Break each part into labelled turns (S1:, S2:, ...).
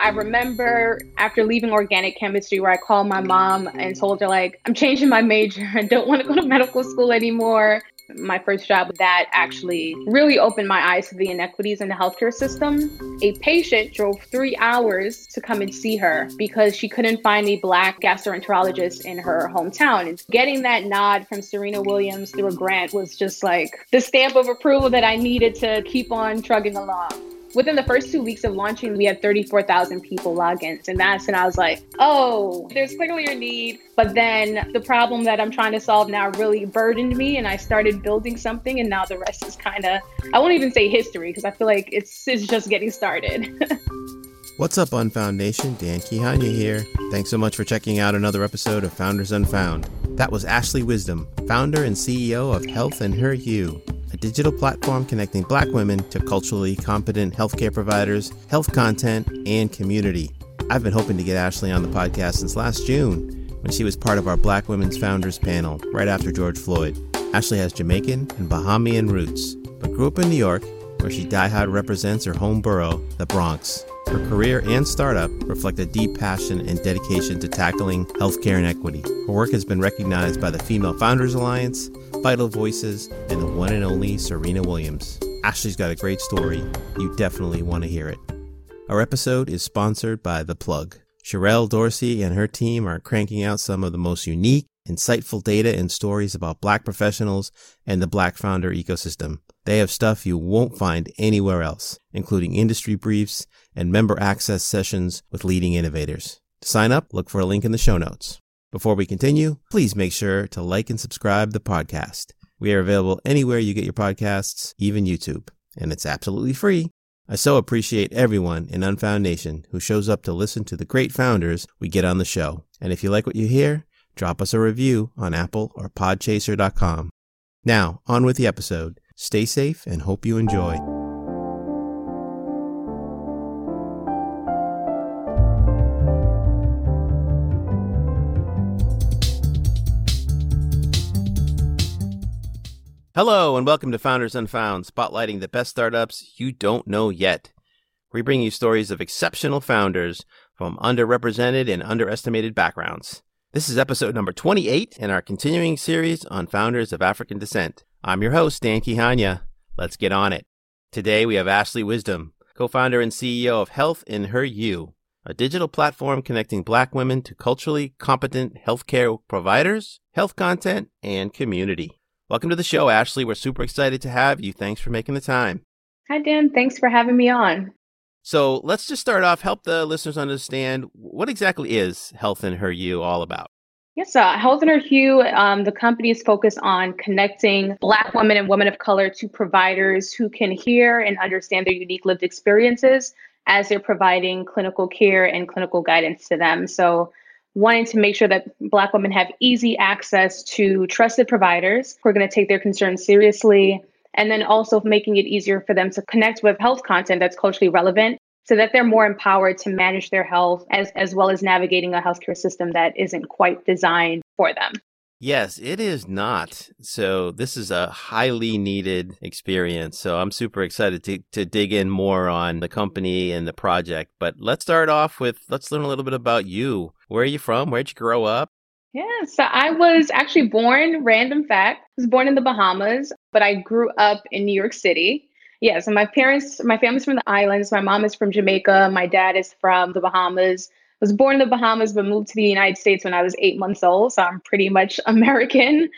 S1: I remember after leaving organic chemistry, where I called my mom and told her, like, I'm changing my major. I don't want to go to medical school anymore. My first job that actually really opened my eyes to the inequities in the healthcare system. A patient drove three hours to come and see her because she couldn't find a black gastroenterologist in her hometown. And getting that nod from Serena Williams through a grant was just like the stamp of approval that I needed to keep on trugging along within the first two weeks of launching, we had 34,000 people logins. And that's when I was like, oh, there's clearly a need. But then the problem that I'm trying to solve now really burdened me. And I started building something. And now the rest is kind of, I won't even say history because I feel like it's, it's just getting started.
S2: What's up, Unfound Nation? Dan Kihanya here. Thanks so much for checking out another episode of Founders Unfound. That was Ashley Wisdom, founder and CEO of Health in Her Hue a digital platform connecting black women to culturally competent healthcare providers, health content, and community. I've been hoping to get Ashley on the podcast since last June when she was part of our Black Women's Founders panel right after George Floyd. Ashley has Jamaican and Bahamian roots, but grew up in New York, where she diehard represents her home borough, the Bronx. Her career and startup reflect a deep passion and dedication to tackling healthcare inequity. Her work has been recognized by the Female Founders Alliance, Vital Voices, and the one and only Serena Williams. Ashley's got a great story. You definitely want to hear it. Our episode is sponsored by The Plug. Sherelle Dorsey and her team are cranking out some of the most unique, insightful data and stories about black professionals and the black founder ecosystem. They have stuff you won't find anywhere else, including industry briefs and member access sessions with leading innovators. To sign up, look for a link in the show notes. Before we continue, please make sure to like and subscribe the podcast. We are available anywhere you get your podcasts, even YouTube, and it's absolutely free. I so appreciate everyone in Unfound Nation who shows up to listen to the great founders we get on the show. And if you like what you hear, drop us a review on Apple or podchaser.com. Now, on with the episode. Stay safe and hope you enjoy. Hello, and welcome to Founders Unfound, spotlighting the best startups you don't know yet. We bring you stories of exceptional founders from underrepresented and underestimated backgrounds. This is episode number 28 in our continuing series on founders of African descent. I'm your host, Dan Kihanya. Let's get on it. Today we have Ashley Wisdom, co-founder and CEO of Health in Her Hue, a digital platform connecting black women to culturally competent healthcare providers, health content, and community. Welcome to the show, Ashley. We're super excited to have you. Thanks for making the time.
S1: Hi, Dan. Thanks for having me on.
S2: So let's just start off, help the listeners understand what exactly is Health in Her Hue all about?
S1: Yes, uh, Health in Her Hue, um, the company is focused on connecting Black women and women of color to providers who can hear and understand their unique lived experiences as they're providing clinical care and clinical guidance to them. So, wanting to make sure that Black women have easy access to trusted providers who are going to take their concerns seriously, and then also making it easier for them to connect with health content that's culturally relevant so that they're more empowered to manage their health as, as well as navigating a healthcare system that isn't quite designed for them.
S2: Yes, it is not. So this is a highly needed experience. So I'm super excited to, to dig in more on the company and the project. But let's start off with let's learn a little bit about you. Where are you from? Where'd you grow up?
S1: Yeah, so I was actually born, random fact, I was born in the Bahamas, but I grew up in New York City. Yeah, so my parents, my family's from the islands. My mom is from Jamaica. My dad is from the Bahamas. I was born in the Bahamas, but moved to the United States when I was eight months old. So I'm pretty much American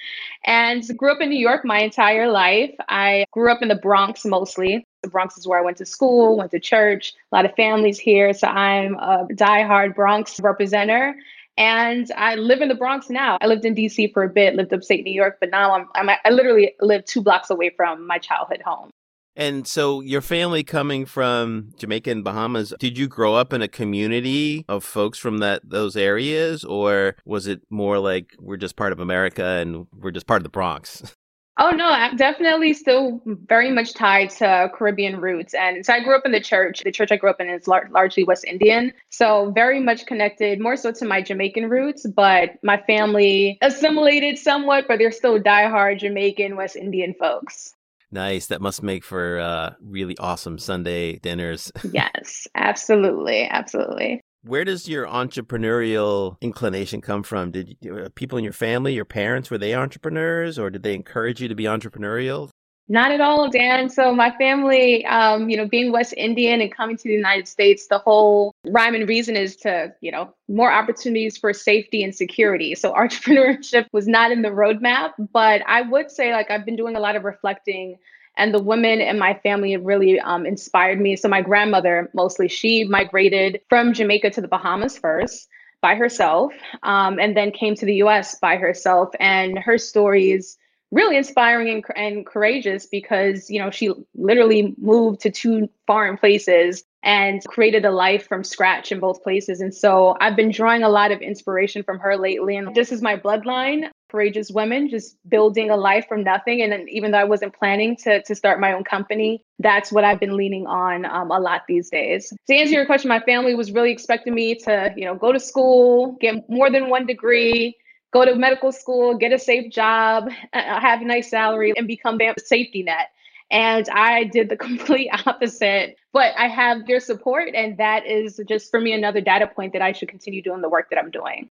S1: and grew up in New York my entire life. I grew up in the Bronx mostly. The Bronx is where I went to school, went to church, a lot of families here. So I'm a diehard Bronx representative. And I live in the Bronx now. I lived in DC for a bit, lived upstate New York, but now I'm, I'm I literally live two blocks away from my childhood home.
S2: And so, your family coming from Jamaica and Bahamas, did you grow up in a community of folks from that those areas, or was it more like we're just part of America and we're just part of the Bronx?
S1: Oh no, I'm definitely still very much tied to Caribbean roots. And so I grew up in the church. The church I grew up in is lar- largely West Indian. So very much connected more so to my Jamaican roots, but my family assimilated somewhat, but they're still diehard Jamaican West Indian folks.
S2: Nice. That must make for uh, really awesome Sunday dinners.
S1: yes, absolutely. Absolutely.
S2: Where does your entrepreneurial inclination come from? Did you, uh, people in your family, your parents, were they entrepreneurs or did they encourage you to be entrepreneurial?
S1: Not at all, Dan. So my family, um, you know, being West Indian and coming to the United States, the whole rhyme and reason is to, you know, more opportunities for safety and security. So entrepreneurship was not in the roadmap, but I would say like I've been doing a lot of reflecting and the women in my family have really um, inspired me. So my grandmother, mostly, she migrated from Jamaica to the Bahamas first by herself, um, and then came to the U.S. by herself. And her stories really inspiring and, and courageous because you know she literally moved to two foreign places and created a life from scratch in both places and so i've been drawing a lot of inspiration from her lately and this is my bloodline courageous women just building a life from nothing and even though i wasn't planning to, to start my own company that's what i've been leaning on um, a lot these days to answer your question my family was really expecting me to you know go to school get more than one degree go to medical school, get a safe job, uh, have a nice salary, and become a safety net. And I did the complete opposite, but I have your support. And that is just for me another data point that I should continue doing the work that I'm doing.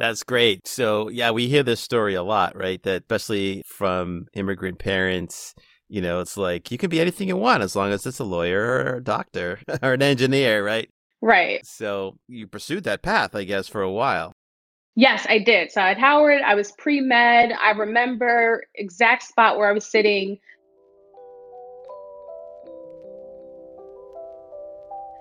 S2: That's great. So, yeah, we hear this story a lot, right? That especially from immigrant parents, you know, it's like you can be anything you want as long as it's a lawyer or a doctor or an engineer, right?
S1: Right.
S2: So you pursued that path, I guess, for a while.
S1: Yes, I did. So at Howard, I was pre med. I remember exact spot where I was sitting.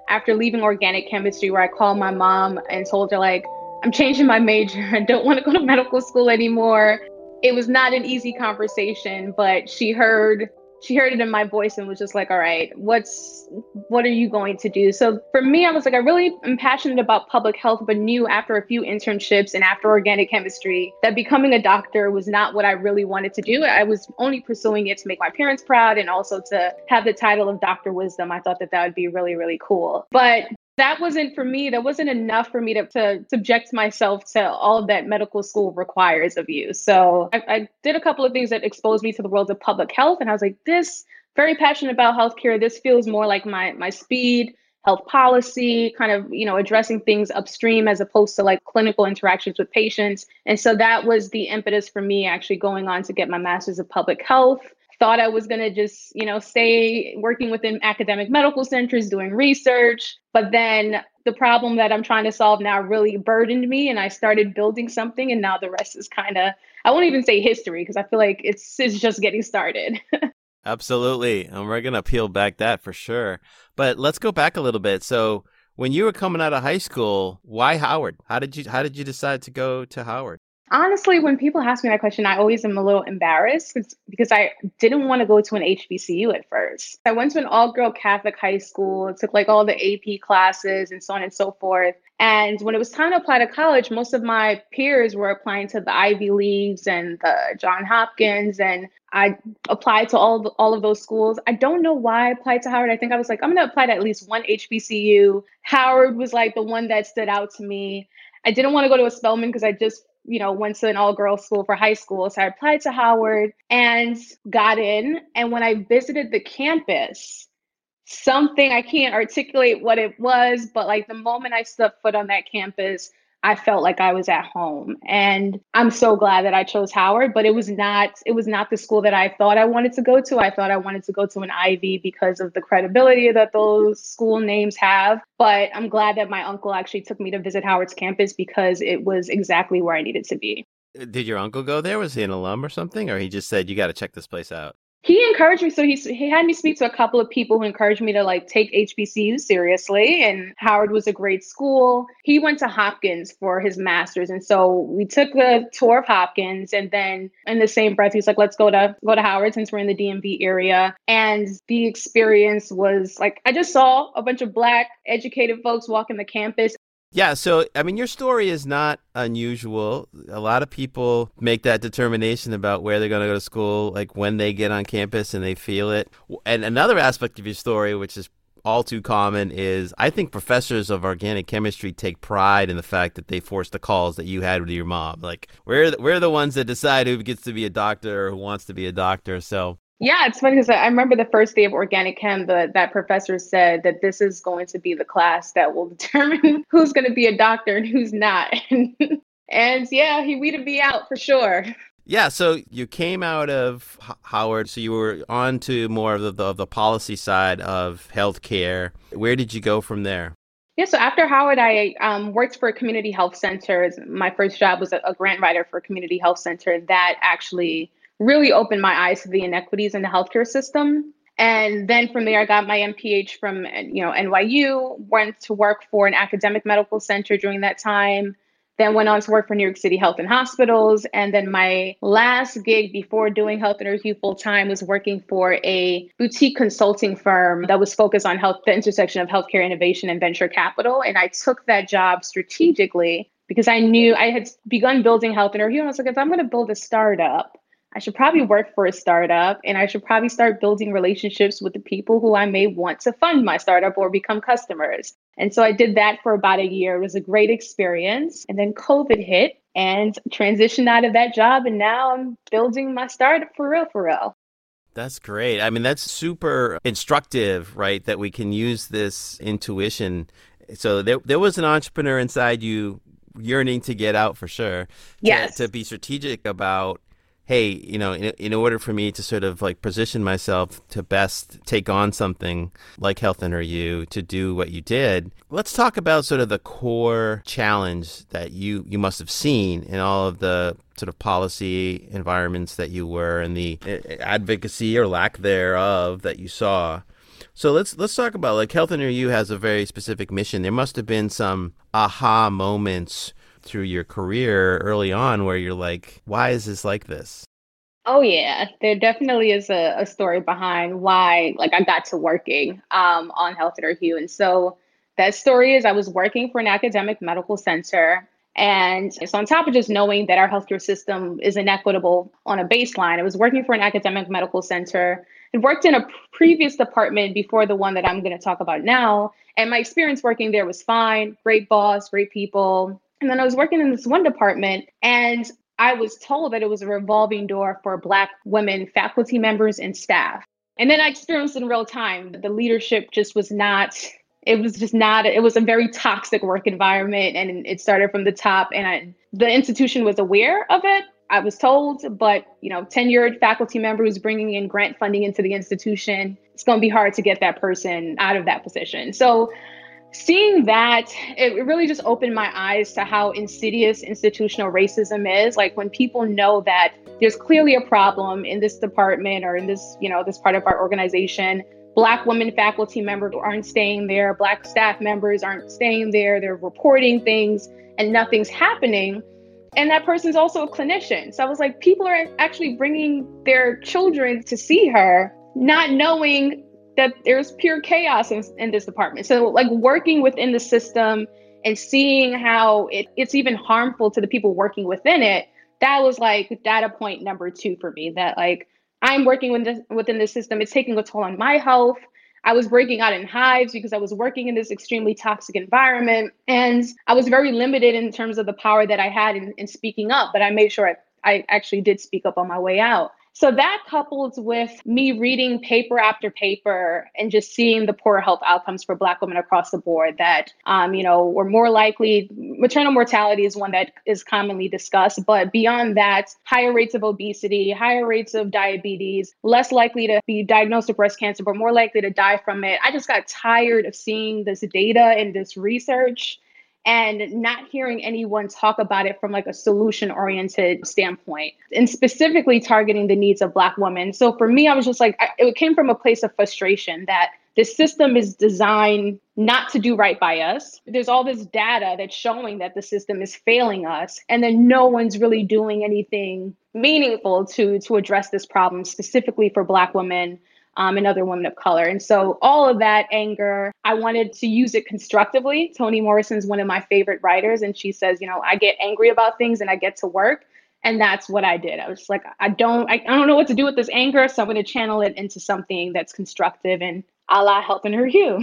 S1: After leaving organic chemistry, where I called my mom and told her, like, I'm changing my major. I don't want to go to medical school anymore. It was not an easy conversation, but she heard she heard it in my voice and was just like, all right, what's what are you going to do? So for me, I was like, I really am passionate about public health, but knew after a few internships and after organic chemistry that becoming a doctor was not what I really wanted to do. I was only pursuing it to make my parents proud and also to have the title of Dr. Wisdom. I thought that that would be really, really cool. But that wasn't for me that wasn't enough for me to, to subject myself to all that medical school requires of you. So I, I did a couple of things that exposed me to the world of public health and i was like this very passionate about healthcare this feels more like my my speed health policy kind of you know addressing things upstream as opposed to like clinical interactions with patients. And so that was the impetus for me actually going on to get my master's of public health thought I was going to just, you know, stay working within academic medical centers doing research. But then the problem that I'm trying to solve now really burdened me and I started building something and now the rest is kind of I won't even say history because I feel like it's it's just getting started.
S2: Absolutely. And we're going to peel back that for sure. But let's go back a little bit. So, when you were coming out of high school, why Howard? How did you how did you decide to go to Howard?
S1: Honestly, when people ask me that question, I always am a little embarrassed because I didn't want to go to an HBCU at first. I went to an all girl Catholic high school, took like all the AP classes and so on and so forth. And when it was time to apply to college, most of my peers were applying to the Ivy Leagues and the John Hopkins, and I applied to all all of those schools. I don't know why I applied to Howard. I think I was like, I'm going to apply to at least one HBCU. Howard was like the one that stood out to me. I didn't want to go to a Spelman because I just you know, went to an all girls school for high school. So I applied to Howard and got in. And when I visited the campus, something I can't articulate what it was, but like the moment I stepped foot on that campus, I felt like I was at home. And I'm so glad that I chose Howard, but it was not it was not the school that I thought I wanted to go to. I thought I wanted to go to an Ivy because of the credibility that those school names have. But I'm glad that my uncle actually took me to visit Howard's campus because it was exactly where I needed to be.
S2: Did your uncle go there? Was he an alum or something? Or he just said, you got to check this place out?
S1: He encouraged me so he, he had me speak to a couple of people who encouraged me to like take hbcu seriously and howard was a great school. He went to hopkins for his master's and so we took the tour of hopkins and then in the same breath he's like let's go to go to howard since we're in the dmv area. And the experience was like i just saw a bunch of black educated folks walking the campus
S2: yeah, so I mean, your story is not unusual. A lot of people make that determination about where they're going to go to school, like when they get on campus and they feel it. And another aspect of your story, which is all too common, is I think professors of organic chemistry take pride in the fact that they force the calls that you had with your mom. Like we're the, we're the ones that decide who gets to be a doctor or who wants to be a doctor. So
S1: Yeah, it's funny because I remember the first day of organic chem, the, that professor said that this is going to be the class that will determine who's going to be a doctor and who's not. and yeah, he weeded me out for sure.
S2: Yeah, so you came out of Howard, so you were on to more of the, the, the policy side of healthcare. Where did you go from there?
S1: Yeah, so after Howard, I um, worked for community health centers. My first job was a, a grant writer for a community health center that actually really opened my eyes to the inequities in the healthcare system. And then from there, I got my MPH from you know NYU. Went to work for an academic medical center during that time then went on to work for New York City Health and Hospitals. And then my last gig before doing Health in Her Hue full time was working for a boutique consulting firm that was focused on health, the intersection of healthcare innovation and venture capital. And I took that job strategically because I knew I had begun building Health in Her Hue. And I was like, if I'm going to build a startup, I should probably work for a startup and I should probably start building relationships with the people who I may want to fund my startup or become customers. And so I did that for about a year. It was a great experience. And then COVID hit and transitioned out of that job. And now I'm building my startup for real, for real.
S2: That's great. I mean, that's super instructive, right? That we can use this intuition. So there, there was an entrepreneur inside you yearning to get out for sure.
S1: Yes.
S2: To, to be strategic about hey, you know, in, in order for me to sort of like position myself to best take on something like Health and You to do what you did, let's talk about sort of the core challenge that you, you must have seen in all of the sort of policy environments that you were and the eh, eh, advocacy or lack thereof that you saw. So let's let's talk about like Health and You has a very specific mission. There must have been some aha moments through your career early on where you're like, why is this like this?
S1: Oh yeah, there definitely is a, a story behind why like I got to working um, on Health Review. And so that story is I was working for an academic medical center. And so on top of just knowing that our healthcare system is inequitable on a baseline, I was working for an academic medical center and worked in a previous department before the one that I'm going to talk about now. And my experience working there was fine, great boss, great people, and then I was working in this one department and I was told that it was a revolving door for Black women faculty members and staff. And then I experienced in real time that the leadership just was not, it was just not, it was a very toxic work environment. And it started from the top. And I, the institution was aware of it. I was told, but you know, tenured faculty member who's bringing in grant funding into the institution, it's going to be hard to get that person out of that position. So seeing that it really just opened my eyes to how insidious institutional racism is. Like when people know that there's clearly a problem in this department or in this you know this part of our organization black women faculty members aren't staying there black staff members aren't staying there they're reporting things and nothing's happening. And that person's also a clinician. So i was like people are actually bringing their children to see her not knowing that there's pure chaos in, in this department. So, like working within the system and seeing how it, it's even harmful to the people working within it, that was like data point number two for me. That like I'm working within within the system, it's taking a toll on my health. I was breaking out in hives because I was working in this extremely toxic environment. And I was very limited in terms of the power that I had in, in speaking up, but I made sure I, I actually did speak up on my way out. So that couples with me reading paper after paper and just seeing the poor health outcomes for Black women across the board, that um, you know we're more likely maternal mortality is one that is commonly discussed, but beyond that, higher rates of obesity, higher rates of diabetes, less likely to be diagnosed with breast cancer, but more likely to die from it. I just got tired of seeing this data and this research and not hearing anyone talk about it from like a solution oriented standpoint and specifically targeting the needs of black women. So for me i was just like I, it came from a place of frustration that the system is designed not to do right by us. There's all this data that's showing that the system is failing us and then no one's really doing anything meaningful to to address this problem specifically for black women um, and other women of color. And so all of that anger, I wanted to use it constructively. Toni Morrison's one of my favorite writers, and she says, you know, I get angry about things and I get to work. And that's what I did. I was like, I don't, I, I don't know what to do with this anger, so I'm going to channel it into something that's constructive and a la Health in Her Hue.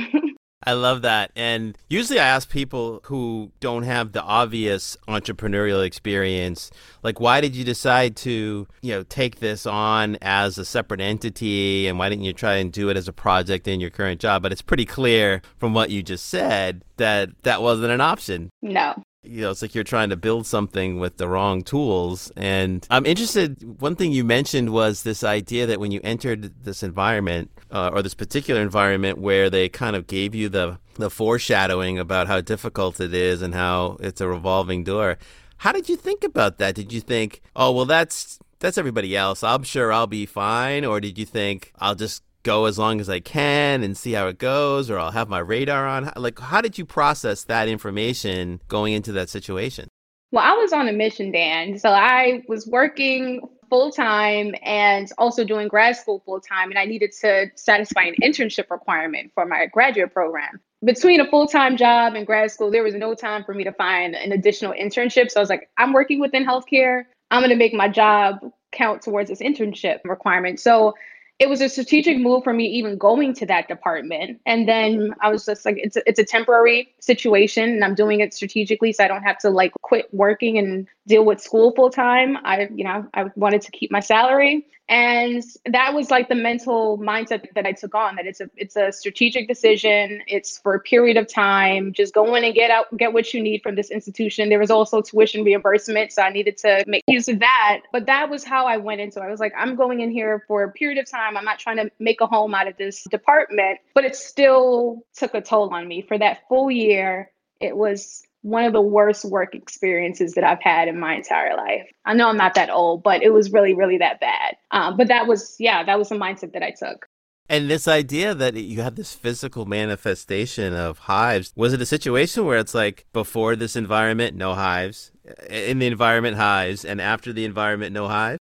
S2: I love that. And usually I ask people who don't have the obvious entrepreneurial experience, like, why did you decide to, you know, take this on as a separate entity? And why didn't you try and do it as a project in your current job? But it's pretty clear from what you just said that that wasn't an option.
S1: No
S2: you know, it's like you're trying to build something with the wrong tools. And I'm interested. One thing you mentioned was this idea that when you entered this environment uh, or this particular environment where they kind of gave you the the foreshadowing about how difficult it is and how it's a revolving door. How did you think about that? Did you think, oh well, that's that's everybody else. I'm sure I'll be fine, or did you think I'll just go as long as I can and see how it goes, or I'll have my radar on? Like, how did you process that information going into that situation?
S1: Well, I was on a mission, Dan. So I was working full time and also doing grad school full time, and I needed to satisfy an internship requirement for my graduate program. Between a full time job and grad school, there was no time for me to find an additional internship. So I was like, I'm working within healthcare. I'm going to make my job count towards this internship requirement. So it was a strategic move for me even going to that department. And then I was just like, it's a, it's a temporary situation and I'm doing it strategically so I don't have to like quit working and deal with school full time. I, you know, I wanted to keep my salary. And that was like the mental mindset that I took on that it's a it's a strategic decision. It's for a period of time. Just go in and get out get what you need from this institution. There was also tuition reimbursement, so I needed to make use of that. But that was how I went into it. I was like, I'm going in here for a period of time. I'm not trying to make a home out of this department, but it still took a toll on me for that full year. It was one of the worst work experiences that I've had in my entire life. I know I'm not that old, but it was really, really that bad. Um, but that was, yeah, that was the mindset that I took.
S2: And this idea that you have this physical manifestation of hives, was it a situation where it's like before this environment, no hives, in the environment, hives, and after the environment, no hives?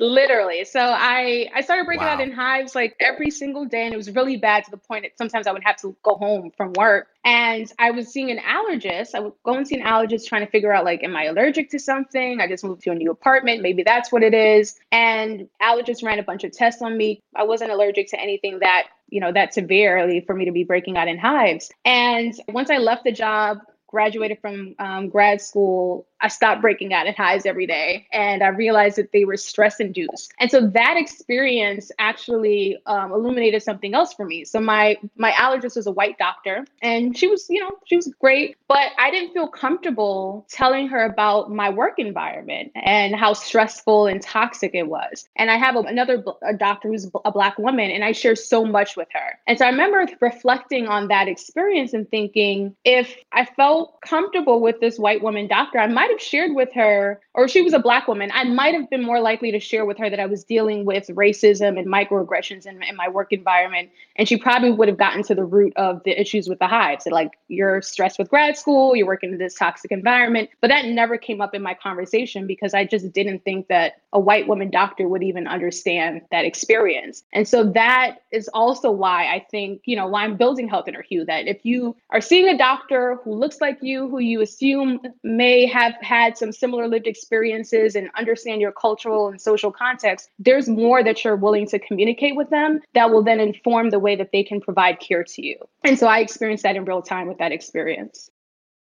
S1: Literally. So I I started breaking wow. out in hives like every single day and it was really bad to the point that sometimes I would have to go home from work. And I was seeing an allergist. I would go and see an allergist trying to figure out like am I allergic to something? I just moved to a new apartment, maybe that's what it is. And allergist ran a bunch of tests on me. I wasn't allergic to anything that you know that severely for me to be breaking out in hives. And once I left the job, graduated from um, grad school, I stopped breaking out in hives every day and I realized that they were stress induced. And so that experience actually um, illuminated something else for me. So my my allergist was a white doctor and she was, you know, she was great, but I didn't feel comfortable telling her about my work environment and how stressful and toxic it was. And I have a, another a doctor who's a black woman and I share so much with her. And so I remember reflecting on that experience and thinking if I felt comfortable with this white woman doctor, I might might have shared with her, or she was a black woman, I might have been more likely to share with her that I was dealing with racism and microaggressions in, in my work environment. And she probably would have gotten to the root of the issues with the hives. So like, you're stressed with grad school, you're working in this toxic environment. But that never came up in my conversation because I just didn't think that a white woman doctor would even understand that experience. And so that is also why I think, you know, why I'm building Health in Her Hue that if you are seeing a doctor who looks like you, who you assume may have had some similar lived experiences and understand your cultural and social context, there's more that you're willing to communicate with them that will then inform the way that they can provide care to you. And so I experienced that in real time with that experience.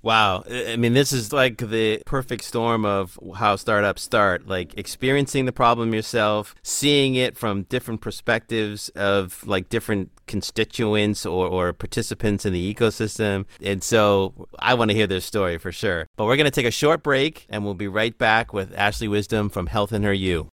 S2: Wow. I mean, this is like the perfect storm of how startups start, like experiencing the problem yourself, seeing it from different perspectives of like different constituents or, or participants in the ecosystem. And so I want to hear this story for sure. But we're going to take a short break and we'll be right back with Ashley Wisdom from Health in Her Hue.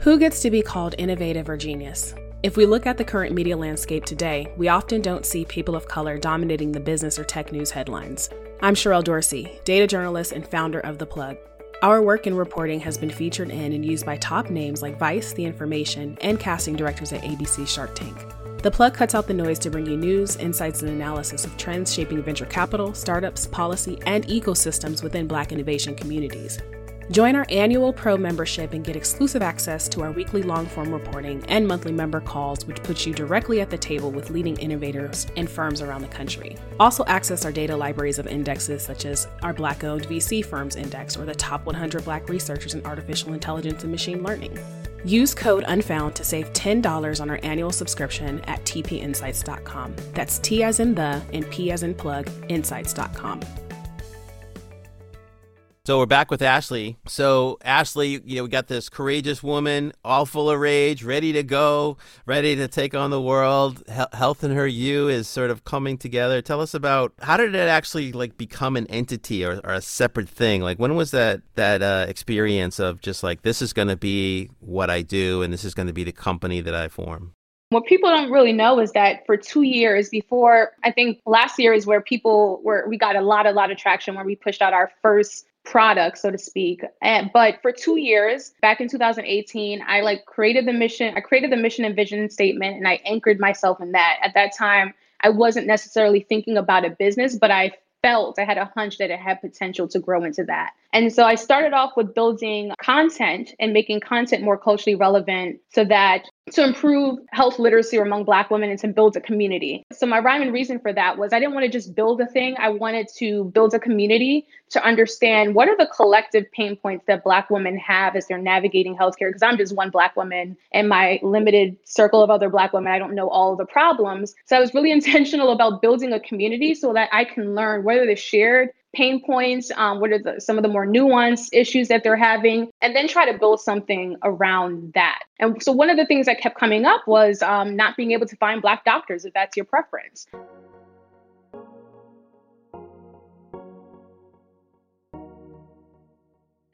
S3: Who gets to be called innovative or genius? If we look at the current media landscape today, we often don't see people of color dominating the business or tech news headlines. I'm Sherelle Dorsey, data journalist and founder of The Plug. Our work in reporting has been featured in and used by top names like Vice, The Information, and casting directors at ABC Shark Tank. The Plug cuts out the noise to bring you news, insights, and analysis of trends shaping venture capital, startups, policy, and ecosystems within Black innovation communities. Join our annual Pro membership and get exclusive access to our weekly long form reporting and monthly member calls, which puts you directly at the table with leading innovators and firms around the country. Also, access our data libraries of indexes such as our Black owned VC Firms Index or the top 100 Black researchers in artificial intelligence and machine learning. Use code UNFOUND to save $10 on our annual subscription at tpinsights.com. That's T as in the and P as in plug, insights.com.
S2: So we're back with Ashley. So Ashley, you know, we got this courageous woman, all full of rage, ready to go, ready to take on the world. Health in Her Hue is sort of coming together. Tell us about how did it actually like become an entity or, or a separate thing? Like when was that that uh, experience of just like this is going to be what I do and this is going to be the company that I form?
S1: What people don't really know is that for two years before, I think last year is where people were, we got a lot, a lot of traction where we pushed out our first product so to speak. And but for two years back in 2018 i like created the mission i created the mission and vision statement and i anchored myself in that. At that time i wasn't necessarily thinking about a business but i felt i had a hunch that it had potential to grow into that and so I started off with building content and making content more culturally relevant so that to improve health literacy among Black women and to build a community. So, my rhyme and reason for that was I didn't want to just build a thing, I wanted to build a community to understand what are the collective pain points that Black women have as they're navigating healthcare. Because I'm just one Black woman and my limited circle of other Black women, I don't know all the problems. So, I was really intentional about building a community so that I can learn whether the shared pain points, um, what are the, some of the more nuanced issues that they're having, and then try to build something around that. And so one of the things that kept coming up was um, not being able to find Black doctors if that's your preference.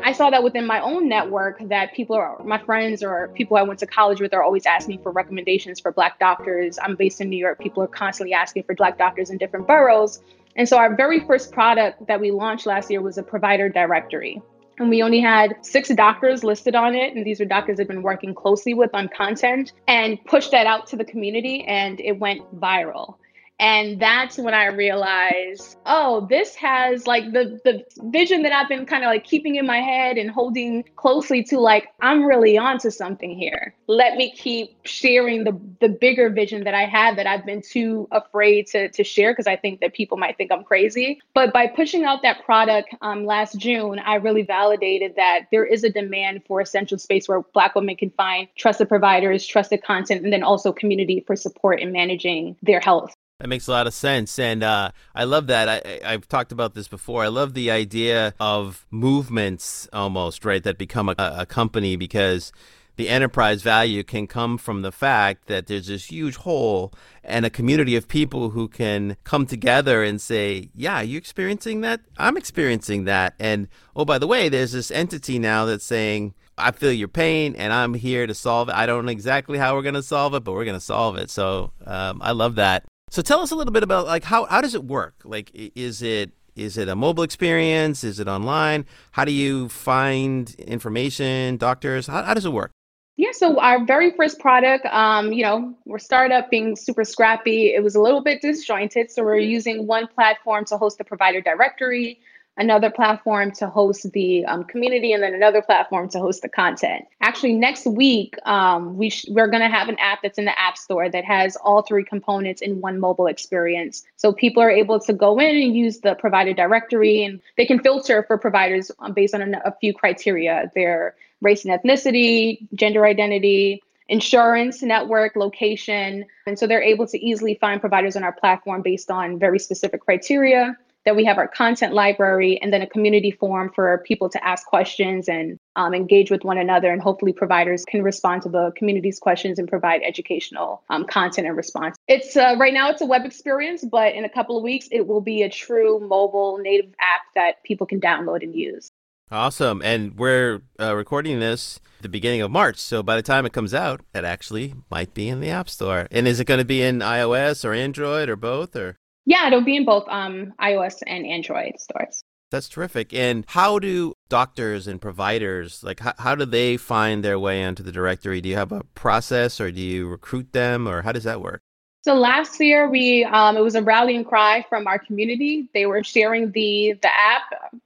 S1: I saw that within my own network that people are my friends or people I went to college with are always asking for recommendations for black doctors. I'm based in New York. People are constantly asking for black doctors in different boroughs. And so our very first product that we launched last year was a provider directory. And we only had six doctors listed on it. And these are doctors I've been working closely with on content and pushed that out to the community and it went viral. And that's when I realized, oh, this has like the the vision that I've been kind of like keeping in my head and holding closely to like I'm really onto something here. Let me keep sharing the the bigger vision that I have that I've been too afraid to to share because I think that people might think I'm crazy. But by pushing out that product um, last June, I really validated that there is a demand for essential space where Black women can find trusted providers, trusted content, and then also community for support in managing their health.
S2: That makes a lot of sense, and uh, I love that. I, I've talked about this before. I love the idea of movements, almost right, that become a, a company because the enterprise value can come from the fact that there's this huge hole and a community of people who can come together and say, Yeah, you're experiencing that? I'm experiencing that. And oh, by the way, there's this entity now that's saying, I feel your pain and I'm here to solve it. I don't know exactly how we're going to solve it, but we're going to solve it. So um, I love that. So tell us a little bit about like how how does it work? Like is it is it a mobile experience? Is it online? How do you find information, doctors? How, how does it work?
S1: Yeah, so our very first product, um, you know, we're startup being super scrappy. It was a little bit disjointed. So we're using one platform to host the provider directory, another platform to host the um, community, and then another platform to host the content. Actually, next week, um, we sh- we're going to have an app that's in the App Store that has all three components in one mobile experience. So people are able to go in and use the provider directory, and they can filter for providers um, based on a, a few criteria: their race and ethnicity, gender identity, insurance network location and so they're able to easily find providers on our platform based on very specific criteria that we have our content library and then a community forum for people to ask questions and um, engage with one another. And hopefully, providers can respond to the community's questions and provide educational um, content and response. It's uh, right now it's a web experience, but in a couple of weeks, it will be a true mobile native app that people can download and use.
S2: Awesome. And we're uh, recording this the beginning of March. So by the time it comes out, it actually might be in the App Store. And is it going to be in iOS or Android or both or?
S1: Yeah, it'll be in both um, iOS and Android stores.
S2: That's terrific. And how do doctors and providers like how, how do they find their way onto the directory? Do you have a process or do you recruit them or how does that work?
S1: So last year we um, it was a rallying cry from our community. They were sharing the the app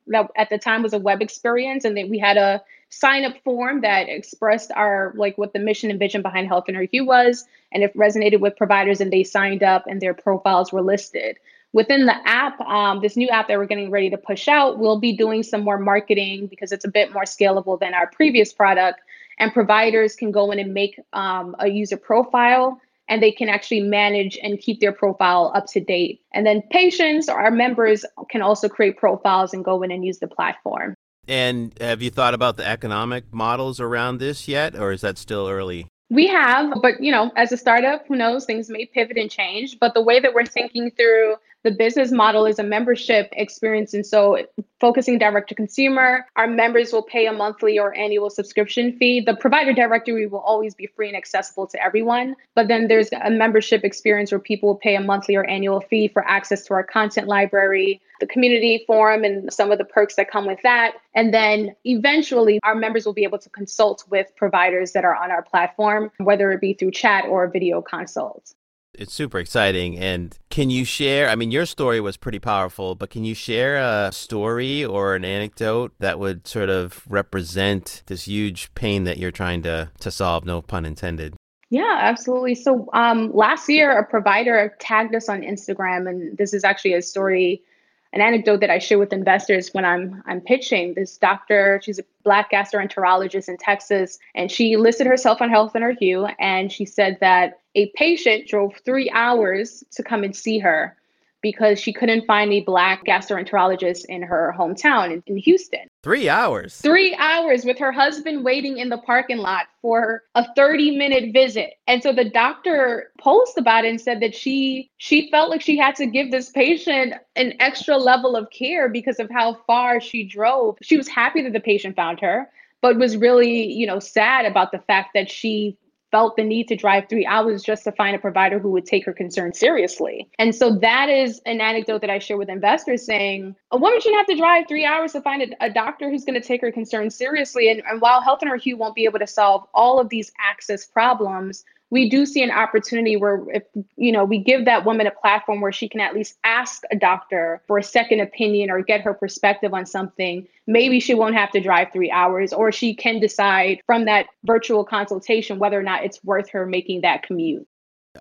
S1: that at the time was a web experience, and then we had a sign up form that expressed our like what the mission and vision behind Health Her You was, and it resonated with providers, and they signed up, and their profiles were listed. Within the app, um, this new app that we're getting ready to push out, we'll be doing some more marketing because it's a bit more scalable than our previous product and providers can go in and make um, a user profile and they can actually manage and keep their profile up to date. And then patients or our members can also create profiles and go in and use the platform.
S2: And have you thought about the economic models around this yet, or is that still early?
S1: We have, but you know, as a startup, who knows, things may pivot and change. But the way that we're thinking through the business model is a membership experience. And so, focusing direct to consumer, our members will pay a monthly or annual subscription fee. The provider directory will always be free and accessible to everyone. But then there's a membership experience where people will pay a monthly or annual fee for access to our content library, the community forum, and some of the perks that come with that. And then eventually, our members will be able to consult with providers that are on our platform, whether it be through chat or video consults.
S2: It's super exciting. And can you share? I mean, your story was pretty powerful, but can you share a story or an anecdote that would sort of represent this huge pain that you're trying to, to solve? No pun intended.
S1: Yeah, absolutely. So um, last year, a provider tagged us on Instagram, and this is actually a story an anecdote that I share with investors when I'm I'm pitching. This doctor, she's a black gastroenterologist in Texas, and she listed herself on Health in Her Hue, and she said that a patient drove three hours to come and see her because she couldn't find a black gastroenterologist in her hometown in, in, Houston.
S2: Three hours.
S1: Three hours with her husband waiting in the parking lot for a 30 minute visit. And so the doctor posted about it and said that she she felt like she had to give this patient an extra level of care because of how far she drove. She was happy that the patient found her but was really you know sad about the fact that she felt the need to drive three hours just to find a provider who would take her concern seriously. And so that is an anecdote that I share with investors saying a woman shouldn't have to drive three hours to find a, a doctor who's going to take her concern seriously. And, and while Health in Her Hue won't be able to solve all of these access problems, we do see an opportunity where if you know we give that woman a platform where she can at least ask a doctor for a second opinion or get her perspective on something maybe she won't have to drive three hours or she can decide from that virtual consultation whether or not it's worth her making that commute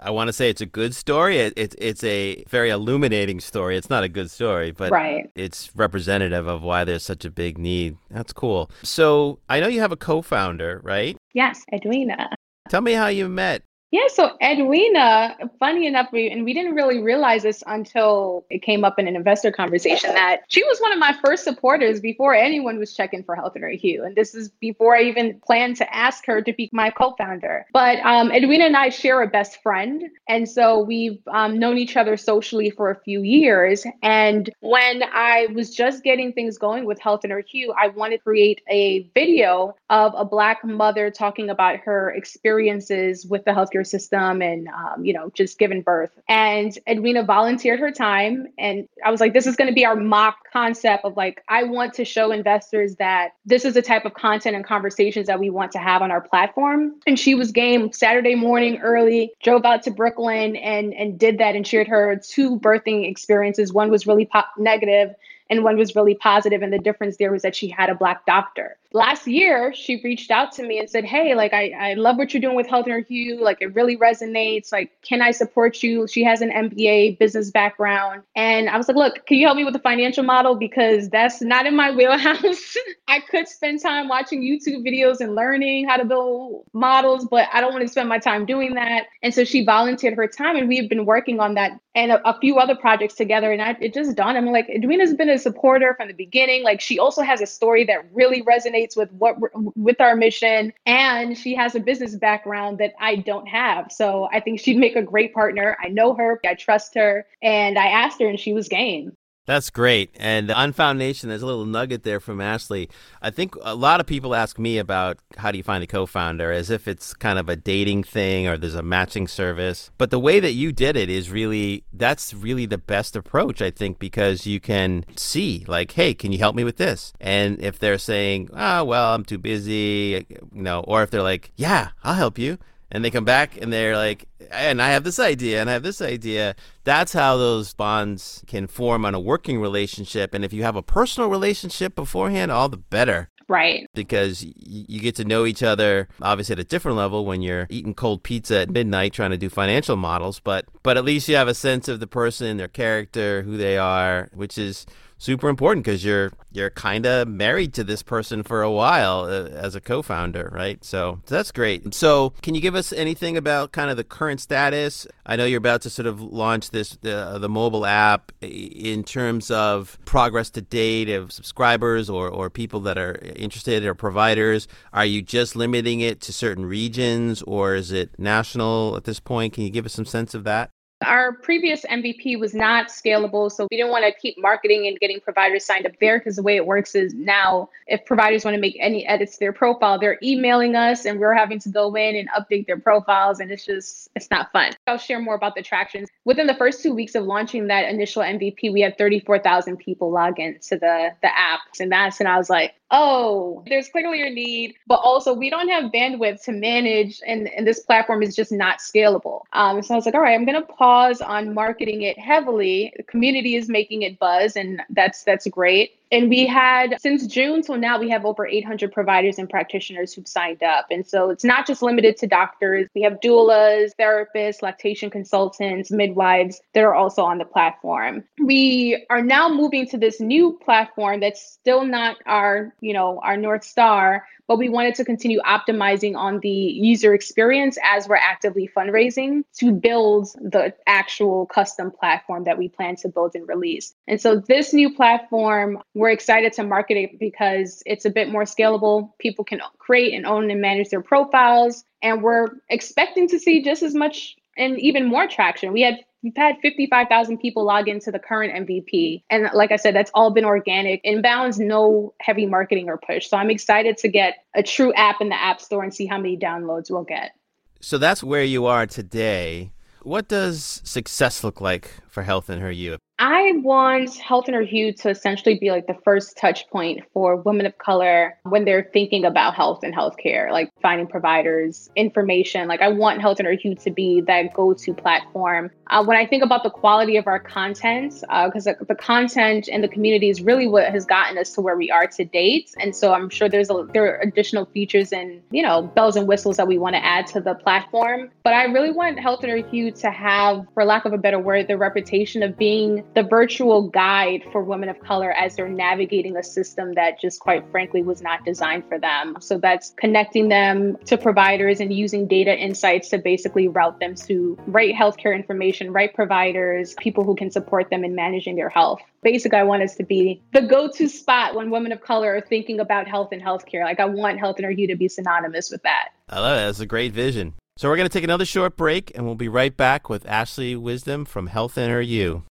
S2: I want to say it's a good story. It, it, it's a very illuminating story. It's not a good story, but
S1: right.
S2: it's representative of why there's such a big need. That's cool. So I know you have a co founder, right?
S1: Yes, Edwina.
S2: Tell me how you met.
S1: Yeah, so Edwina, funny enough, we, and we didn't really realize this until it came up in an investor conversation that she was one of my first supporters before anyone was checking for Health in Her Hue. And this is before I even planned to ask her to be my co founder. But um, Edwina and I share a best friend. And so we've um, known each other socially for a few years. And when I was just getting things going with Health in Her Hue, I wanted to create a video of a Black mother talking about her experiences with the healthcare system and um, you know just given birth. And edwina volunteered her time and i was like this is going to be our mock concept of like i want to show investors that this is the type of content and conversations that we want to have on our platform. And she was game saturday morning early drove out to brooklyn and and did that and shared her two birthing experiences. One was really po- negative and one was really positive and the difference there was that she had a black doctor last year she reached out to me and said hey like i, I love what you're doing with Health in Her Hue like it really resonates. Like can i support you? She has an mba business background. And i was like look can you help me with the financial model? Because that's not in my wheelhouse. I could spend time watching youtube videos and learning how to build models but i don't want to spend my time doing that. And so she volunteered her time and we've been working on that and a, a few other projects together and I, it just dawned i'm like edwina's been a supporter from the beginning. Like she also has a story that really resonates resonates with what with our mission and she has a business background that I don't have. So I think she'd make a great partner. I know her, I trust her, and I asked her and she was game.
S2: That's great. And Unfound Nation, there's a little nugget there from Ashley. I think a lot of people ask me about how do you find a co founder as if it's kind of a dating thing or there's a matching service. But the way that you did it is really, that's really the best approach, I think, because you can see, like, hey, can you help me with this? And if they're saying, oh, well, I'm too busy, you know, or if they're like, yeah, I'll help you and they come back and they're like, and I have this idea and I have this idea. That's how those bonds can form on a working relationship. And if you have a personal relationship beforehand, all the better.
S1: Right.
S2: Because you get to know each other, obviously at a different level when you're eating cold pizza at midnight trying to do financial models. But but at least you have a sense of the person, their character, who they are, which is super important because you're you're kind of married to this person for a while uh, as a co-founder, right? So, so that's great. So, can you give us anything about kind of the current status? I know you're about to sort of launch this uh, the mobile app in terms of progress to date of subscribers or or people that are interested or providers. Are you just limiting it to certain regions or is it national at this point? Can you give us some sense of that?
S1: Our previous MVP was not scalable, so we didn't want to keep marketing and getting providers signed up there because the way it works is now if providers want to make any edits to their profile, they're emailing us and we're having to go in and update their profiles and it's just it's not fun. I'll share more about the traction. Within the first 2 weeks of launching that initial MVP, we had 34,000 people log into the the app and that's and I was like, oh, there's clearly a need, but also we don't have bandwidth to manage, and, and this platform is just not scalable. Um, so I was like, all right, I'm going to pause on marketing it heavily. The community is making it buzz, and that's that's great. And we had since June till now, we have over 800 providers and practitioners who've signed up. And so it's not just limited to doctors. We have doulas, therapists, lactation consultants, midwives that are also on the platform. We are now moving to this new platform that's still not our, you know, our North Star, but we wanted to continue optimizing on the user experience as we're actively fundraising to build the actual custom platform that we plan to build and release. And so this new platform, we're excited to market it because it's a bit more scalable. People can create and own and manage their profiles. And we're expecting to see just as much and even more traction. We had we've had 55,000 people log into the current MVP. And like I said, that's all been organic. Inbound's no heavy marketing or push. So I'm excited to get a true app in the App Store and see how many downloads we'll get.
S2: So that's where you are today. What does success look like for Health in Her Hue?
S1: I want Health in Her Hue to essentially be like the first touch point for women of color when they're thinking about health and healthcare, like finding providers, information. Like I want Health in Her Hue to be that go-to platform. Uh, when I think about the quality of our content, because uh, the content and the community is really what has gotten us to where we are to date, and so I'm sure there's a, there are additional features and you know bells and whistles that we want to add to the platform. But I really want Health in Her Hue to have, for lack of a better word, the reputation of being the virtual guide for women of color as they're navigating a system that just quite frankly was not designed for them. So that's connecting them to providers and using data insights to basically route them to right healthcare information, right providers, people who can support them in managing their health. Basically, I want us to be the go to spot when women of color are thinking about health and healthcare. Like, I want Health in Her Hue to be synonymous with that.
S2: I love it. That's a great vision. So we're going to take another short break and we'll be right back with Ashley Wisdom from Health Her Hue.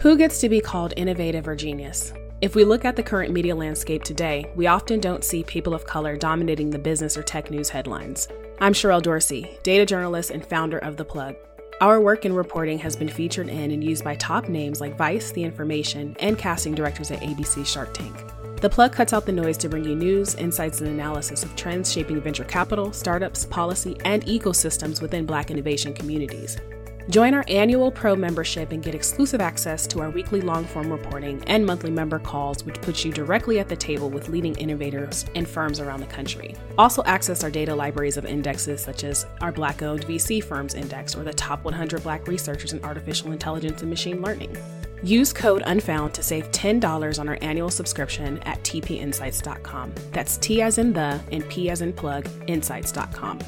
S3: Who gets to be called innovative or genius? If we look at the current media landscape today, we often don't see people of color dominating the business or tech news headlines. I'm Sherelle Dorsey, data journalist and founder of The Plug. Our work in reporting has been featured in and used by top names like Vice, The Information, and casting directors at ABC Shark Tank. The plug cuts out the noise to bring you news, insights, and analysis of trends shaping venture capital, startups, policy, and ecosystems within Black innovation communities. Join our annual Pro membership and get exclusive access to our weekly long form reporting and monthly member calls, which puts you directly at the table with leading innovators and firms around the country. Also, access our data libraries of indexes such as our Black owned VC Firms Index or the top 100 Black researchers in artificial intelligence and machine learning. Use code UNFOUND to save $10 on our annual subscription at tpinsights.com. That's T as in the and P as in plug, insights.com.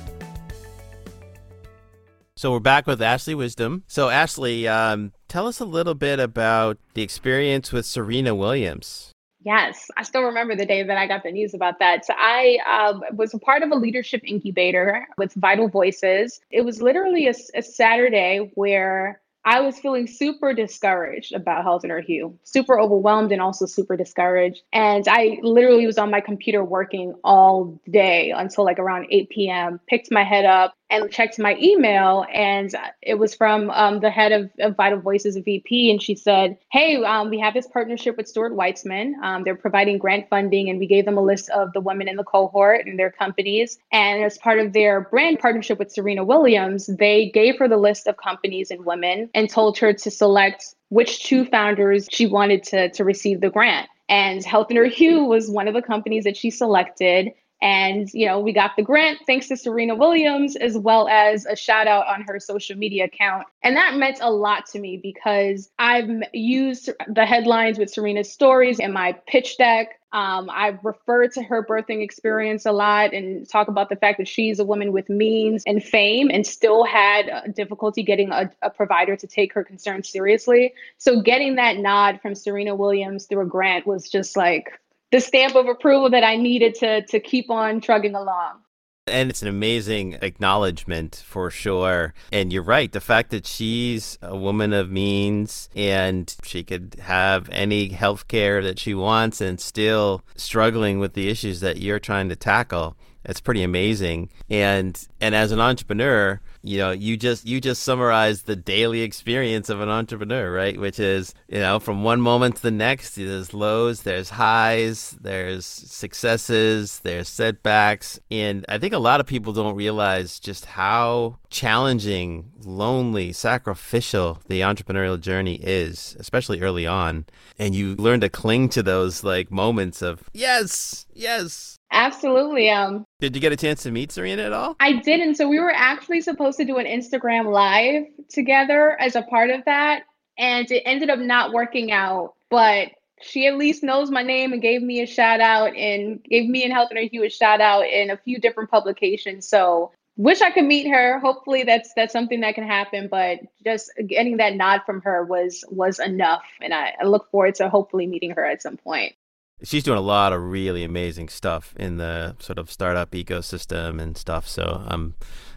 S2: So we're back with Ashley Wisdom. So Ashley, um, tell us a little bit about the experience with Serena Williams.
S1: Yes, I still remember the day that I got the news about that. So I um, was a part of a leadership incubator with Vital Voices. It was literally a, a Saturday where I was feeling super discouraged about Health in Her Hue, super overwhelmed and also super discouraged. And I literally was on my computer working all day until like around 8 p.m., picked my head up, and checked my email and it was from um, the head of, of, vital voices vp and she said hey um, we have this partnership with stuart weitzman. Um, they're providing grant funding and we gave them a list of the women in the cohort and their companies. And as part of their brand partnership with serena williams they gave her the list of companies and women and told her to select which two founders she wanted to, to receive the grant. And health in her was one of the companies that she selected And, you know, we got the grant thanks to Serena Williams, as well as a shout out on her social media account. And that meant a lot to me because I've used the headlines with Serena's stories in my pitch deck. Um, I've referred to her birthing experience a lot and talk about the fact that she's a woman with means and fame and still had difficulty getting a, a provider to take her concerns seriously. So getting that nod from Serena Williams through a grant was just like the stamp of approval that I needed to to keep on trugging along.
S2: And it's an amazing acknowledgement for sure. And you're right. The fact that she's a woman of means and she could have any health care that she wants and still struggling with the issues that you're trying to tackle. That's pretty amazing. And and as an entrepreneur, you know, you just you just summarized the daily experience of an entrepreneur, right? Which is, you know, from one moment to the next, there's lows, there's highs, there's successes, there's setbacks, and I think a lot of people don't realize just how challenging, lonely, sacrificial the entrepreneurial journey is, especially early on. And you learn to cling to those like moments of yes, yes,
S1: Absolutely. Um,
S2: did you get a chance to meet Serena at all?
S1: I didn't. So we were actually supposed to do an Instagram live together as a part of that, and it ended up not working out. But she at least knows my name and gave me a shout out and gave me and Health and Hue a shout out in a few different publications. So wish I could meet her. Hopefully that's that's something that can happen. But just getting that nod from her was was enough. And I, I look forward to hopefully meeting her at some point
S2: she's doing a lot of really amazing stuff in the sort of startup ecosystem and stuff. So I'm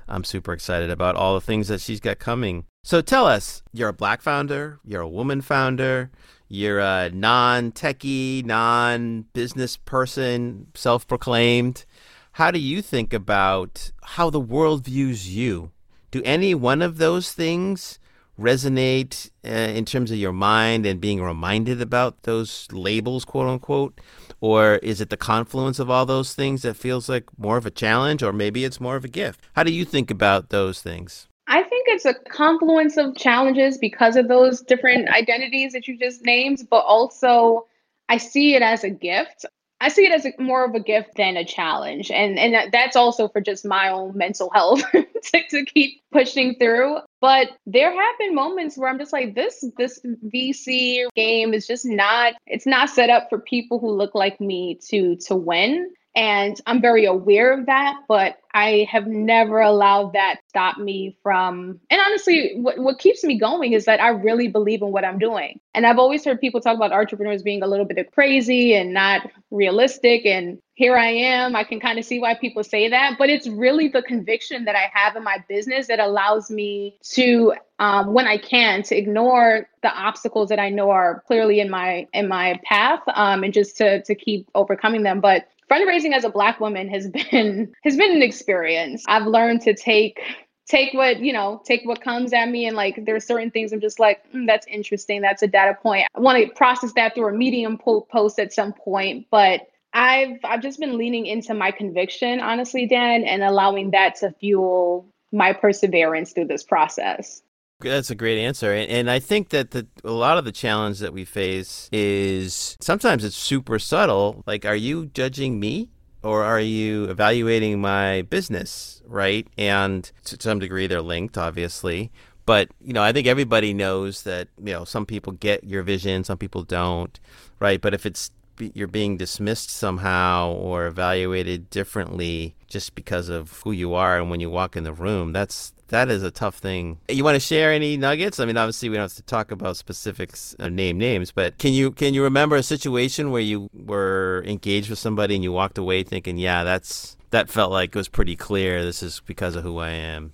S2: I'm super excited about all the things that she's got coming. So tell us, you're a black founder, you're a woman founder, you're a non-techie, non-business person, self-proclaimed. How do you think about how the world views you? Do any one of those things resonate uh, in terms of your mind and being reminded about those labels, quote unquote? Or is it the confluence of all those things that feels like more of a challenge, or maybe it's more of a gift? How do you think about those things?
S1: I think it's a confluence of challenges because of those different identities that you just named, but also I see it as a gift. I see it as a, more of a gift than a challenge. And and that's also for just my own mental health to, to keep pushing through. But there have been moments where I'm just like, this this VC game is just not it's not set up for people who look like me to to win. And I'm very aware of that, but I have never allowed that stop me from. And honestly, what, what keeps me going is that I really believe in what I'm doing. And I've always heard people talk about entrepreneurs being a little bit crazy and not realistic. And here I am. I can kind of see why people say that, but it's really the conviction that I have in my business that allows me to, um, when I can, to ignore the obstacles that I know are clearly in my in my path, um, and just to to keep overcoming them. But fundraising as a black woman has been has been an experience. I've learned to take take what you know take what comes at me and like there's certain things i'm just like mm, that's interesting. That's a data point. I want to process that through a medium po- post at some point but i've i've just been leaning into my conviction honestly dan and allowing that to fuel my perseverance through this process
S2: that's a great answer. And, and I think that the, a lot of the challenge that we face is sometimes it's super subtle. Like, are you judging me? Or are you evaluating my business, right? And to some degree, they're linked, obviously. But, you know, I think everybody knows that, you know, some people get your vision, some people don't, right? But if it's you're being dismissed somehow or evaluated differently just because of who you are and when you walk in the room, that's that is a tough thing. You want to share any nuggets? I mean, obviously we don't have to talk about specifics, name names, but can you can you remember a situation where you were engaged with somebody and you walked away thinking, yeah, that's that felt like it was pretty clear. This is because of who I am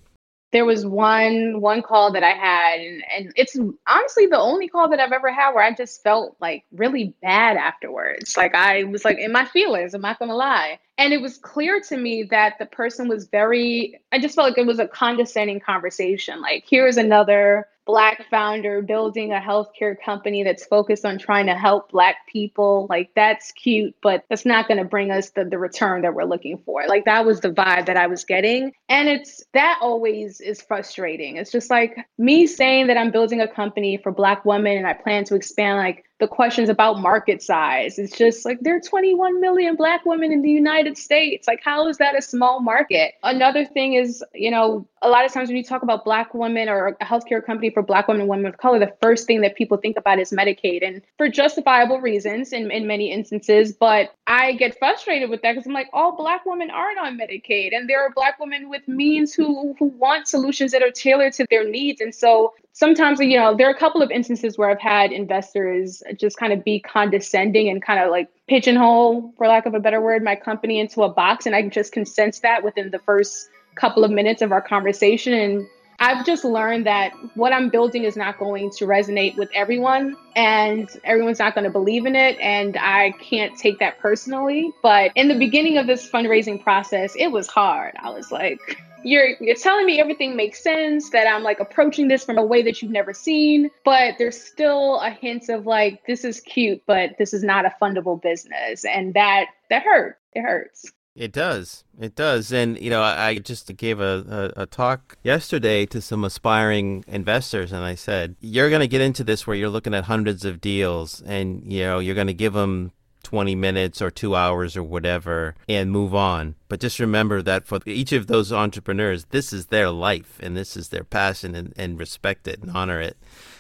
S1: there was one one call that I had, and, and, it's honestly the only call that I've ever had where I just felt like really bad afterwards. Like I was like in my feelings. I'm not gonna lie, and it was clear to me that the person was very. I just felt like it was a condescending conversation. Like here's another black founder building a healthcare company that's focused on trying to help black people like that's cute but that's not going to bring us the, the return that we're looking for. Like that was the vibe that i was getting. And it's that always is frustrating. It's just like me saying that i'm building a company for black women and i plan to expand like the questions about market size. It's just like there are 21 million Black women in the United States. Like, how is that a small market? Another thing is, you know, a lot of times when you talk about Black women or a healthcare company for Black women and women of color, the first thing that people think about is Medicaid, and for justifiable reasons in, in many instances. But I get frustrated with that because I'm like, all Black women aren't on Medicaid, and there are Black women with means who who want solutions that are tailored to their needs. And so sometimes, you know, there are a couple of instances where I've had investors just kind of be condescending and kind of like pigeonhole, for lack of a better word, my company into a box, and I just can sense that within the first couple of minutes of our conversation. And I've just learned that what I'm building is not going to resonate with everyone and everyone's not going to believe in it. And I can't take that personally. But in the beginning of this fundraising process, it was hard. I was like, you're you're telling me everything makes sense that I'm like approaching this from a way that you've never seen, but there's still a hint of like this is cute, but this is not a fundable business, and that that hurt. It hurts.
S2: It does. It does. And, you know, I just gave a, a, a, talk yesterday to some aspiring investors, and I said, you're going to get into this where you're looking at hundreds of deals, and, you know, you're going to give them 20 minutes or two hours or whatever and move on. But just remember that for each of those entrepreneurs, this is their life and this is their passion and, and respect it and honor it.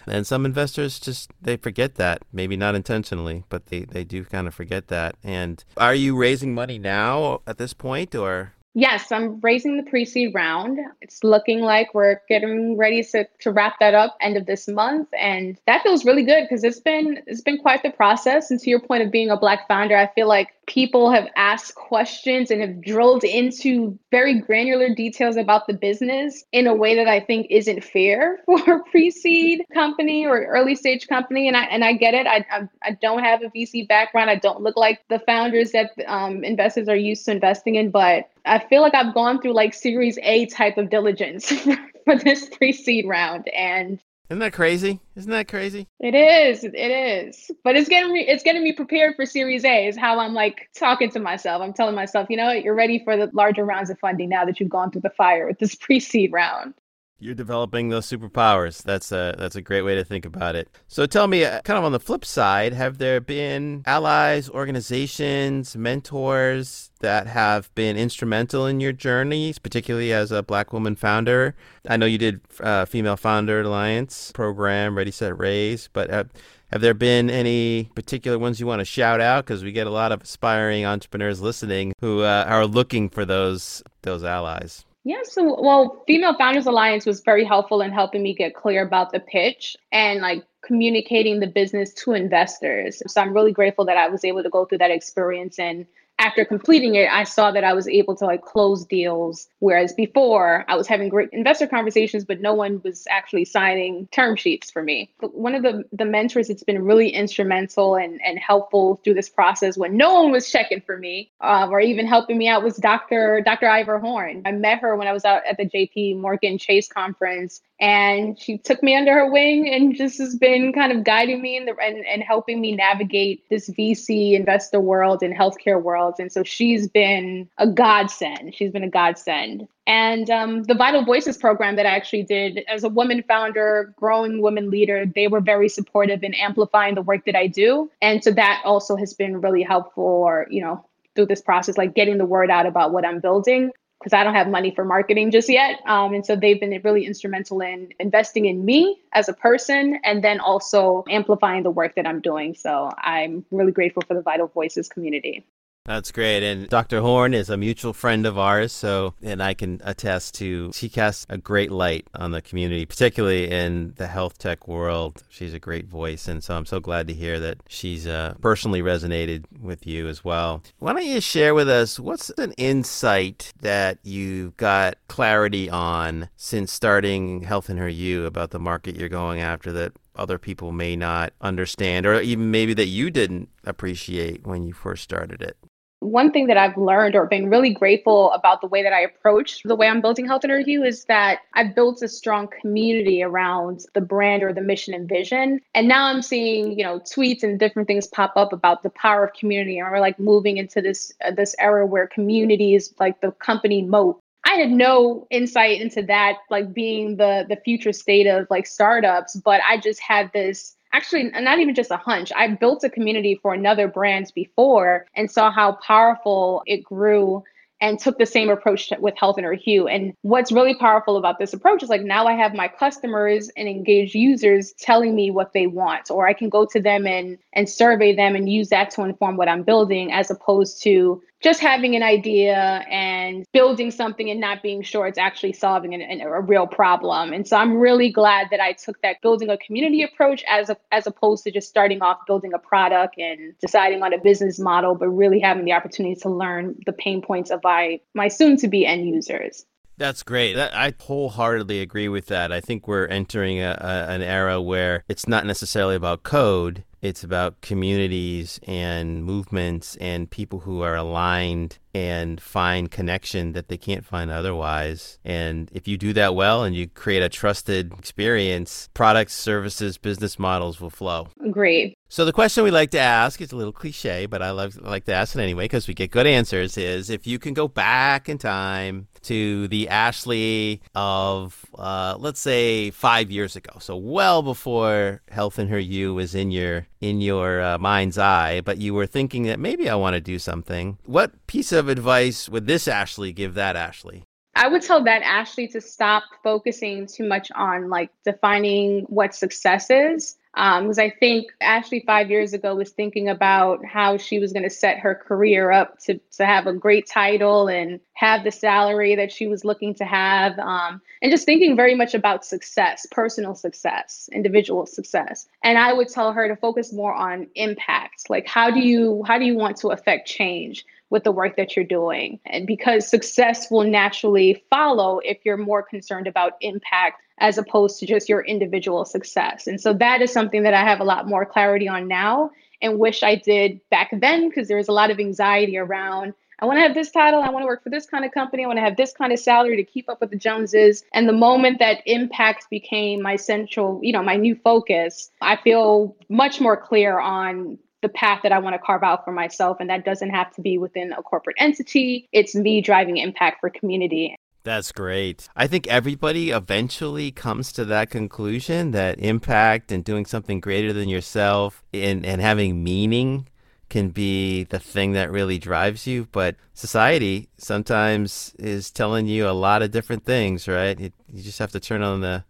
S2: And some investors just, they forget that, maybe not intentionally, but they, they do kind of forget that. And are you raising money now at this point or?
S1: Yes, I'm raising the pre seed round. It's looking like we're getting ready to, to wrap that up end of this month. And that feels really good because it's been it's been quite the process. And to your point of being a black founder, I feel like people have asked questions and have drilled into very granular details about the business in a way that I think isn't fair for a pre-seed company or early stage company. And I and I get it. I I, I don't have a VC background. I don't look like the founders that um, investors are used to investing in, but I feel like I've gone through like Series A type of diligence for this pre-seed round, and
S2: isn't that crazy? Isn't that crazy?
S1: It is. It is. But it's getting me. It's getting me prepared for Series A. Is how I'm like talking to myself. I'm telling myself, you know, you're ready for the larger rounds of funding now that you've gone through the fire with this pre-seed round.
S2: You're developing those superpowers. That's a that's a great way to think about it. So tell me, uh, kind of on the flip side, have there been allies, organizations, mentors that have been instrumental in your journeys, particularly as a Black woman founder? I know you did uh, Female Founder Alliance program, Ready Set Raise, but have, have there been any particular ones you want to shout out? Because we get a lot of aspiring entrepreneurs listening who uh, are looking for those those allies.
S1: Yeah, so well, Female Founders Alliance was very helpful in helping me get clear about the pitch and like communicating the business to investors. So I'm really grateful that I was able to go through that experience and after completing it, I saw that I was able to like close deals. Whereas before, I was having great investor conversations, but no one was actually signing term sheets for me. But one of the, the mentors that's been really instrumental and, and helpful through this process when no one was checking for me uh, or even helping me out was Dr. Dr. Ivor Horn. I met her when I was out at the JP Morgan Chase conference and she took me under her wing and just has been kind of guiding me in the, and, and helping me navigate this VC investor world and healthcare world. And so she's been a godsend. She's been a godsend. And um, the Vital Voices program that I actually did as a woman founder, growing woman leader, they were very supportive in amplifying the work that I do. And so that also has been really helpful, or, you know, through this process, like getting the word out about what I'm building because I don't have money for marketing just yet. Um, and so they've been really instrumental in investing in me as a person and then also amplifying the work that I'm doing. So I'm really grateful for the Vital Voices community.
S2: That's great. And Dr. Horn is a mutual friend of ours. So, and I can attest to she casts a great light on the community, particularly in the health tech world. She's a great voice. And so I'm so glad to hear that she's uh, personally resonated with you as well. Why don't you share with us what's an insight that you've got clarity on since starting Health in Her Hue about the market you're going after that other people may not understand, or even maybe that you didn't appreciate when you first started it?
S1: One thing that I've learned or been really grateful about the way that I approach the way I'm building Health in Her Hue is that I've built a strong community around the brand or the mission and vision. And now I'm seeing, you know, tweets and different things pop up about the power of community. And we're like moving into this uh, this era where community is like the company moat. I had no insight into that, like being the the future state of like startups, but I just had this actually not even just a hunch. I built a community for another brand before and saw how powerful it grew and took the same approach to, with health and her hue. And what's really powerful about this approach is like now I have my customers and engaged users telling me what they want, or I can go to them and and survey them and use that to inform what I'm building, as opposed to just having an idea and building something and not being sure it's actually solving an, an, a real problem. And so I'm really glad that I took that building a community approach as a, as opposed to just starting off building a product and deciding on a business model, but really having the opportunity to learn the pain points of my my soon to be end users.
S2: That's great. I wholeheartedly agree with that. I think we're entering a, a, an era where it's not necessarily about code, it's about communities and movements and people who are aligned and find connection that they can't find otherwise. And if you do that well and you create a trusted experience, products, services, business models will flow.
S1: Great.
S2: So the question we like to ask is a little cliche, but I love, like to ask it anyway because we get good answers. Is if you can go back in time to the Ashley of, uh, let's say, five years ago, so well before Health and Her Hue was in your in your uh, mind's eye, but you were thinking that maybe I want to do something. What piece of advice would this Ashley give that Ashley?
S1: I would tell that Ashley to stop focusing too much on like defining what success is because um, I think Ashley five years ago was thinking about how she was going to set her career up to, to have a great title and have the salary that she was looking to have, um, and just thinking very much about success, personal success, individual success. And I would tell her to focus more on impact. Like, how do you how do you want to affect change? With the work that you're doing. And because success will naturally follow if you're more concerned about impact as opposed to just your individual success. And so that is something that I have a lot more clarity on now and wish I did back then because there was a lot of anxiety around. I want to have this title. I want to work for this kind of company. I want to have this kind of salary to keep up with the Joneses. And the moment that impact became my central, you know, my new focus, I feel much more clear on the path that I want to carve out for myself. And that doesn't have to be within a corporate entity. It's me driving impact for community.
S2: That's great. I think everybody eventually comes to that conclusion that impact and doing something greater than yourself and, and having meaning can be the thing that really drives you. But society sometimes is telling you a lot of different things, right? You just have to turn on the,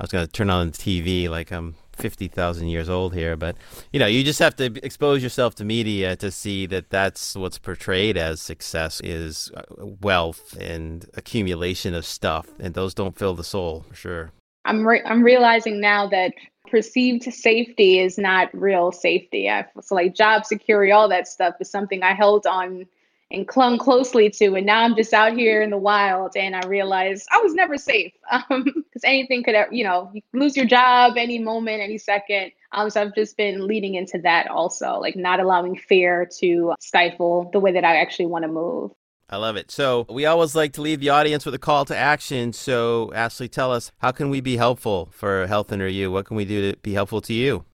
S2: I was going to turn on the TV like I'm 50,000 years old here, but you know, you just have to expose yourself to media to see that that's what's portrayed as success is uh, wealth and accumulation of stuff, and those don't fill the soul for sure.
S1: I'm re- I'm realizing now that perceived safety is not real safety. I, so like job security, all that stuff is something I held on and clung closely to. And now I'm just out here in the wild and I realize I was never safe because um, anything could, you know, you lose your job any moment, any second. Um, so I've just been leading into that also, like not allowing fear to stifle the way that I actually want to move.
S2: I love it. So we always like to leave the audience with a call to action. So Ashley, tell us, how can we be helpful for Health and You? What can we do to be helpful to you?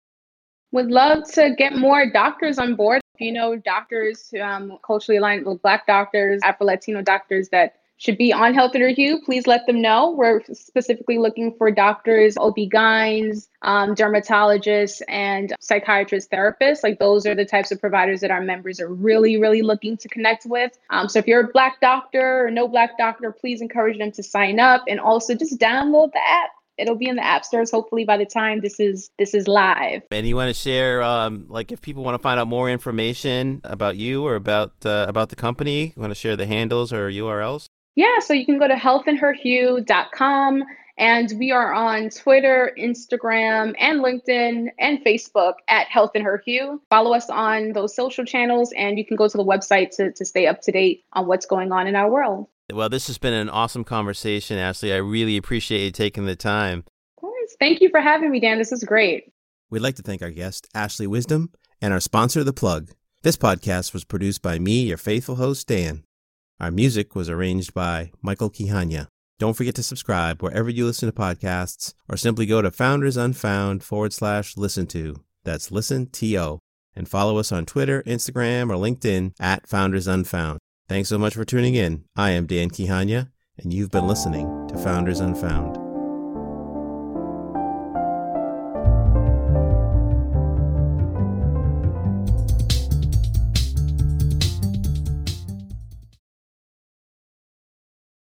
S1: Would love to get more doctors on board if you know doctors, um, culturally aligned with Black doctors, Afro Latino doctors that should be on Health in Her Hue, please let them know. We're specifically looking for doctors, OB-GYNs, um, dermatologists, and psychiatrists, therapists. Like those are the types of providers that our members are really, really looking to connect with. Um, so if you're a Black doctor or no Black doctor, please encourage them to sign up and also just download the app it'll be in the app stores hopefully by the time this is this is live
S2: and you want to share um, like if people want to find out more information about you or about uh, about the company you want to share the handles or urls
S1: yeah so you can go to healthandherhue.com and we are on Twitter, Instagram, and LinkedIn and Facebook at Health and Her Hue. Follow us on those social channels, and you can go to the website to, to stay up to date on what's going on in our world.
S2: Well, this has been an awesome conversation, Ashley. I really appreciate you taking the time.
S1: Of course. Thank you for having me, Dan. This is great.
S2: We'd like to thank our guest, Ashley Wisdom, and our sponsor, The Plug. This podcast was produced by me, your faithful host, Dan. Our music was arranged by Michael Kihanya. Don't forget to subscribe wherever you listen to podcasts, or simply go to Founders Unfound forward slash listen to. That's listen to. And follow us on Twitter, Instagram, or LinkedIn at Founders Unfound. Thanks so much for tuning in. I am Dan Kihanya, and you've been listening to Founders Unfound.